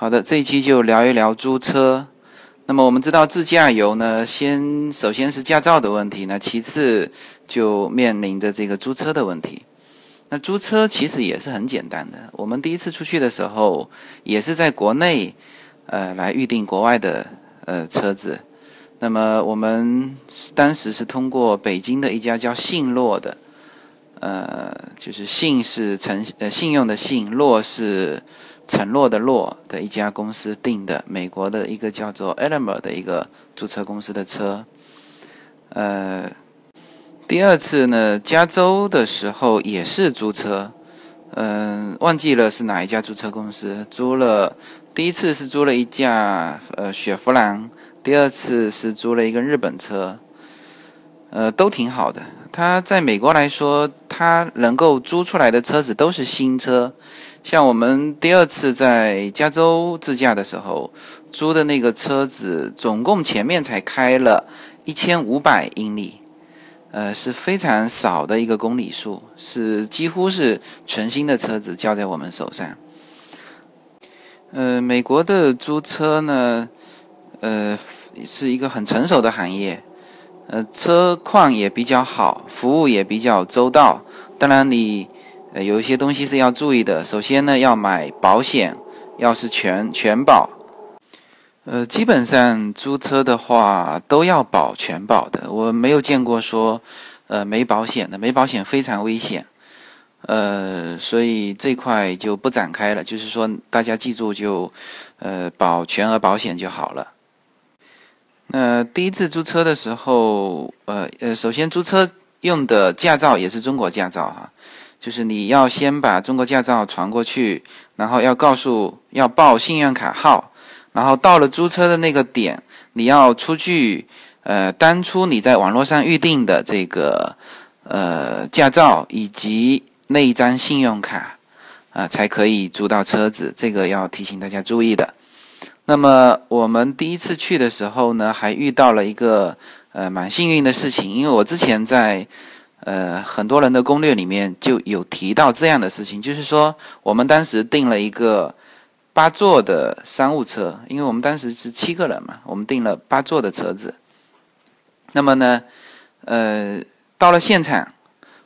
好的，这一期就聊一聊租车。那么我们知道自驾游呢，先首先是驾照的问题，那其次就面临着这个租车的问题。那租车其实也是很简单的。我们第一次出去的时候，也是在国内，呃，来预定国外的呃车子。那么我们当时是通过北京的一家叫信诺的，呃，就是信是诚呃信用的信，诺是。承诺的诺的一家公司订的美国的一个叫做 Elmer 的一个租车公司的车，呃，第二次呢，加州的时候也是租车，嗯，忘记了是哪一家租车公司租了，第一次是租了一架呃雪佛兰，第二次是租了一个日本车，呃，都挺好的。它在美国来说，它能够租出来的车子都是新车。像我们第二次在加州自驾的时候租的那个车子，总共前面才开了一千五百英里，呃，是非常少的一个公里数，是几乎是全新的车子交在我们手上。呃，美国的租车呢，呃，是一个很成熟的行业，呃，车况也比较好，服务也比较周到。当然你。呃，有一些东西是要注意的。首先呢，要买保险，要是全全保。呃，基本上租车的话都要保全保的。我没有见过说，呃，没保险的，没保险非常危险。呃，所以这块就不展开了。就是说，大家记住就，呃，保全额保险就好了。那第一次租车的时候，呃呃，首先租车用的驾照也是中国驾照哈。就是你要先把中国驾照传过去，然后要告诉要报信用卡号，然后到了租车的那个点，你要出具呃当初你在网络上预定的这个呃驾照以及那一张信用卡啊，才可以租到车子。这个要提醒大家注意的。那么我们第一次去的时候呢，还遇到了一个呃蛮幸运的事情，因为我之前在。呃，很多人的攻略里面就有提到这样的事情，就是说我们当时订了一个八座的商务车，因为我们当时是七个人嘛，我们订了八座的车子。那么呢，呃，到了现场，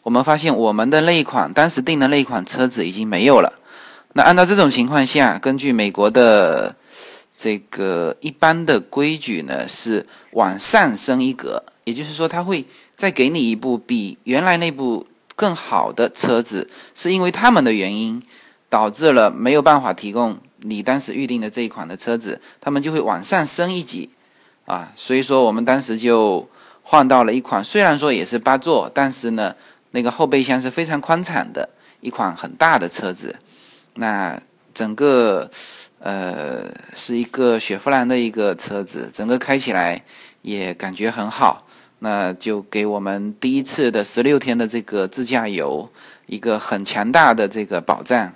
我们发现我们的那一款当时订的那一款车子已经没有了。那按照这种情况下，根据美国的这个一般的规矩呢，是往上升一格，也就是说，它会。再给你一部比原来那部更好的车子，是因为他们的原因导致了没有办法提供你当时预定的这一款的车子，他们就会往上升一级啊。所以说我们当时就换到了一款，虽然说也是八座，但是呢，那个后备箱是非常宽敞的一款很大的车子。那整个呃是一个雪佛兰的一个车子，整个开起来也感觉很好。那就给我们第一次的十六天的这个自驾游一个很强大的这个保障。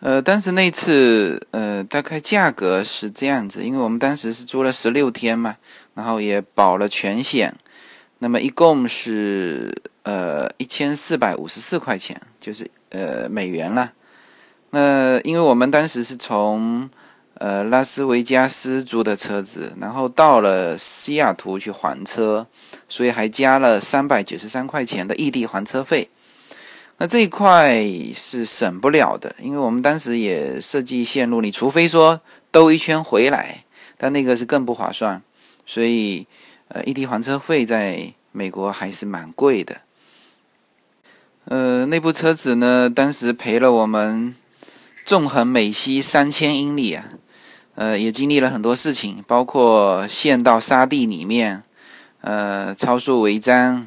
呃，当时那次呃，大概价格是这样子，因为我们当时是租了十六天嘛，然后也保了全险，那么一共是呃一千四百五十四块钱，就是呃美元了。那因为我们当时是从呃，拉斯维加斯租的车子，然后到了西雅图去还车，所以还加了三百九十三块钱的异地还车费。那这一块是省不了的，因为我们当时也设计线路，你除非说兜一圈回来，但那个是更不划算。所以，呃，异地还车费在美国还是蛮贵的。呃，那部车子呢，当时赔了我们纵横美西三千英里啊。呃，也经历了很多事情，包括陷到沙地里面，呃，超速违章、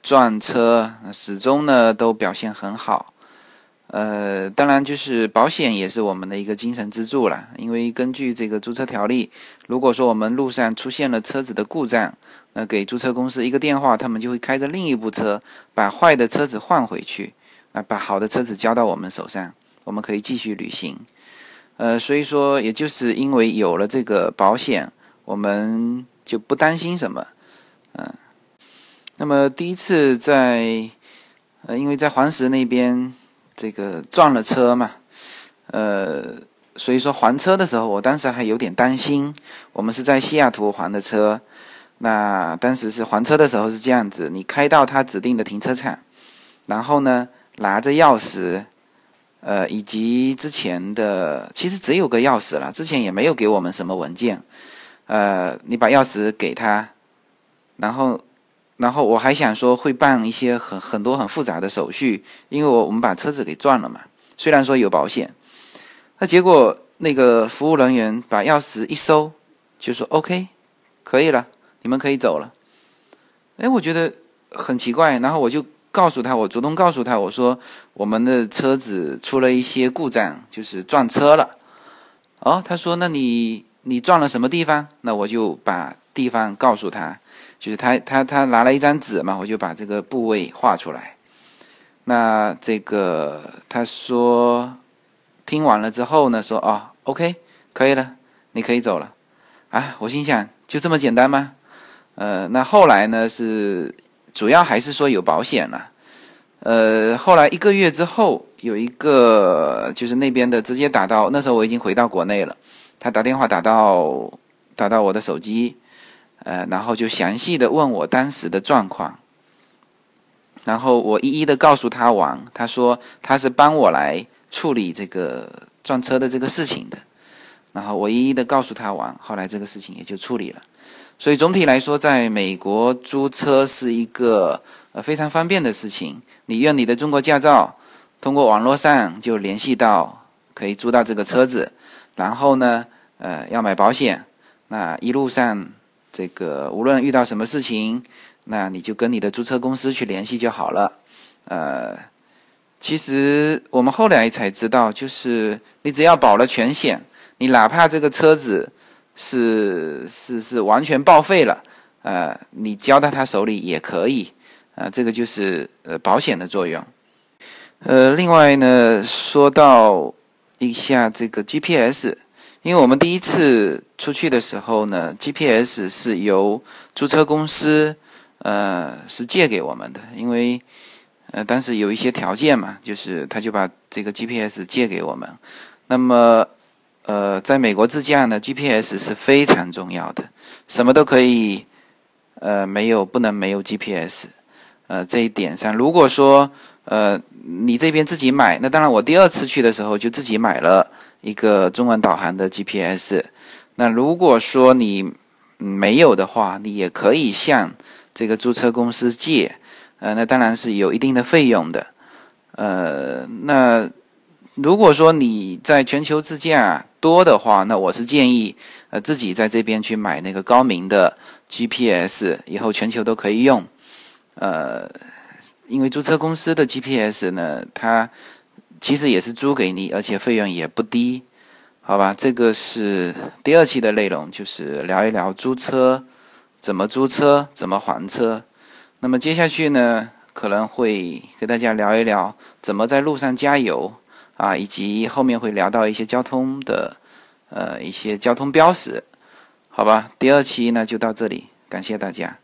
撞车，始终呢都表现很好。呃，当然就是保险也是我们的一个精神支柱了，因为根据这个租车条例，如果说我们路上出现了车子的故障，那给租车公司一个电话，他们就会开着另一部车把坏的车子换回去，啊，把好的车子交到我们手上，我们可以继续旅行。呃，所以说，也就是因为有了这个保险，我们就不担心什么，嗯。那么第一次在，呃，因为在黄石那边这个撞了车嘛，呃，所以说还车的时候，我当时还有点担心。我们是在西雅图还的车，那当时是还车的时候是这样子：你开到他指定的停车场，然后呢拿着钥匙，呃，以及之前的其实只有个钥匙了，之前也没有给我们什么文件。呃，你把钥匙给他，然后，然后我还想说会办一些很很多很复杂的手续，因为我我们把车子给撞了嘛。虽然说有保险。那结果，那个服务人员把钥匙一收，就说 “OK，可以了，你们可以走了。”哎，我觉得很奇怪，然后我就告诉他，我主动告诉他，我说我们的车子出了一些故障，就是撞车了。哦，他说：“那你你撞了什么地方？”那我就把地方告诉他，就是他他他拿了一张纸嘛，我就把这个部位画出来。那这个他说。听完了之后呢，说哦，OK，可以了，你可以走了。啊，我心想，就这么简单吗？呃，那后来呢是主要还是说有保险了。呃，后来一个月之后，有一个就是那边的直接打到，那时候我已经回到国内了，他打电话打到打到我的手机，呃，然后就详细的问我当时的状况，然后我一一的告诉他完，他说他是帮我来。处理这个撞车的这个事情的，然后我一一的告诉他完，后来这个事情也就处理了。所以总体来说，在美国租车是一个呃非常方便的事情。你用你的中国驾照，通过网络上就联系到可以租到这个车子，然后呢，呃，要买保险，那一路上这个无论遇到什么事情，那你就跟你的租车公司去联系就好了，呃。其实我们后来才知道，就是你只要保了全险，你哪怕这个车子是是是完全报废了，呃，你交到他手里也可以，啊，这个就是呃保险的作用。呃，另外呢，说到一下这个 GPS，因为我们第一次出去的时候呢，GPS 是由租车公司呃是借给我们的，因为。呃，但是有一些条件嘛，就是他就把这个 GPS 借给我们。那么，呃，在美国自驾呢，GPS 是非常重要的，什么都可以，呃，没有不能没有 GPS。呃，这一点上，如果说呃你这边自己买，那当然我第二次去的时候就自己买了一个中文导航的 GPS。那如果说你没有的话，你也可以向这个租车公司借。呃，那当然是有一定的费用的。呃，那如果说你在全球自驾多的话，那我是建议呃自己在这边去买那个高明的 GPS，以后全球都可以用。呃，因为租车公司的 GPS 呢，它其实也是租给你，而且费用也不低，好吧？这个是第二期的内容，就是聊一聊租车，怎么租车，怎么还车。那么接下去呢，可能会跟大家聊一聊怎么在路上加油啊，以及后面会聊到一些交通的呃一些交通标识，好吧？第二期呢就到这里，感谢大家。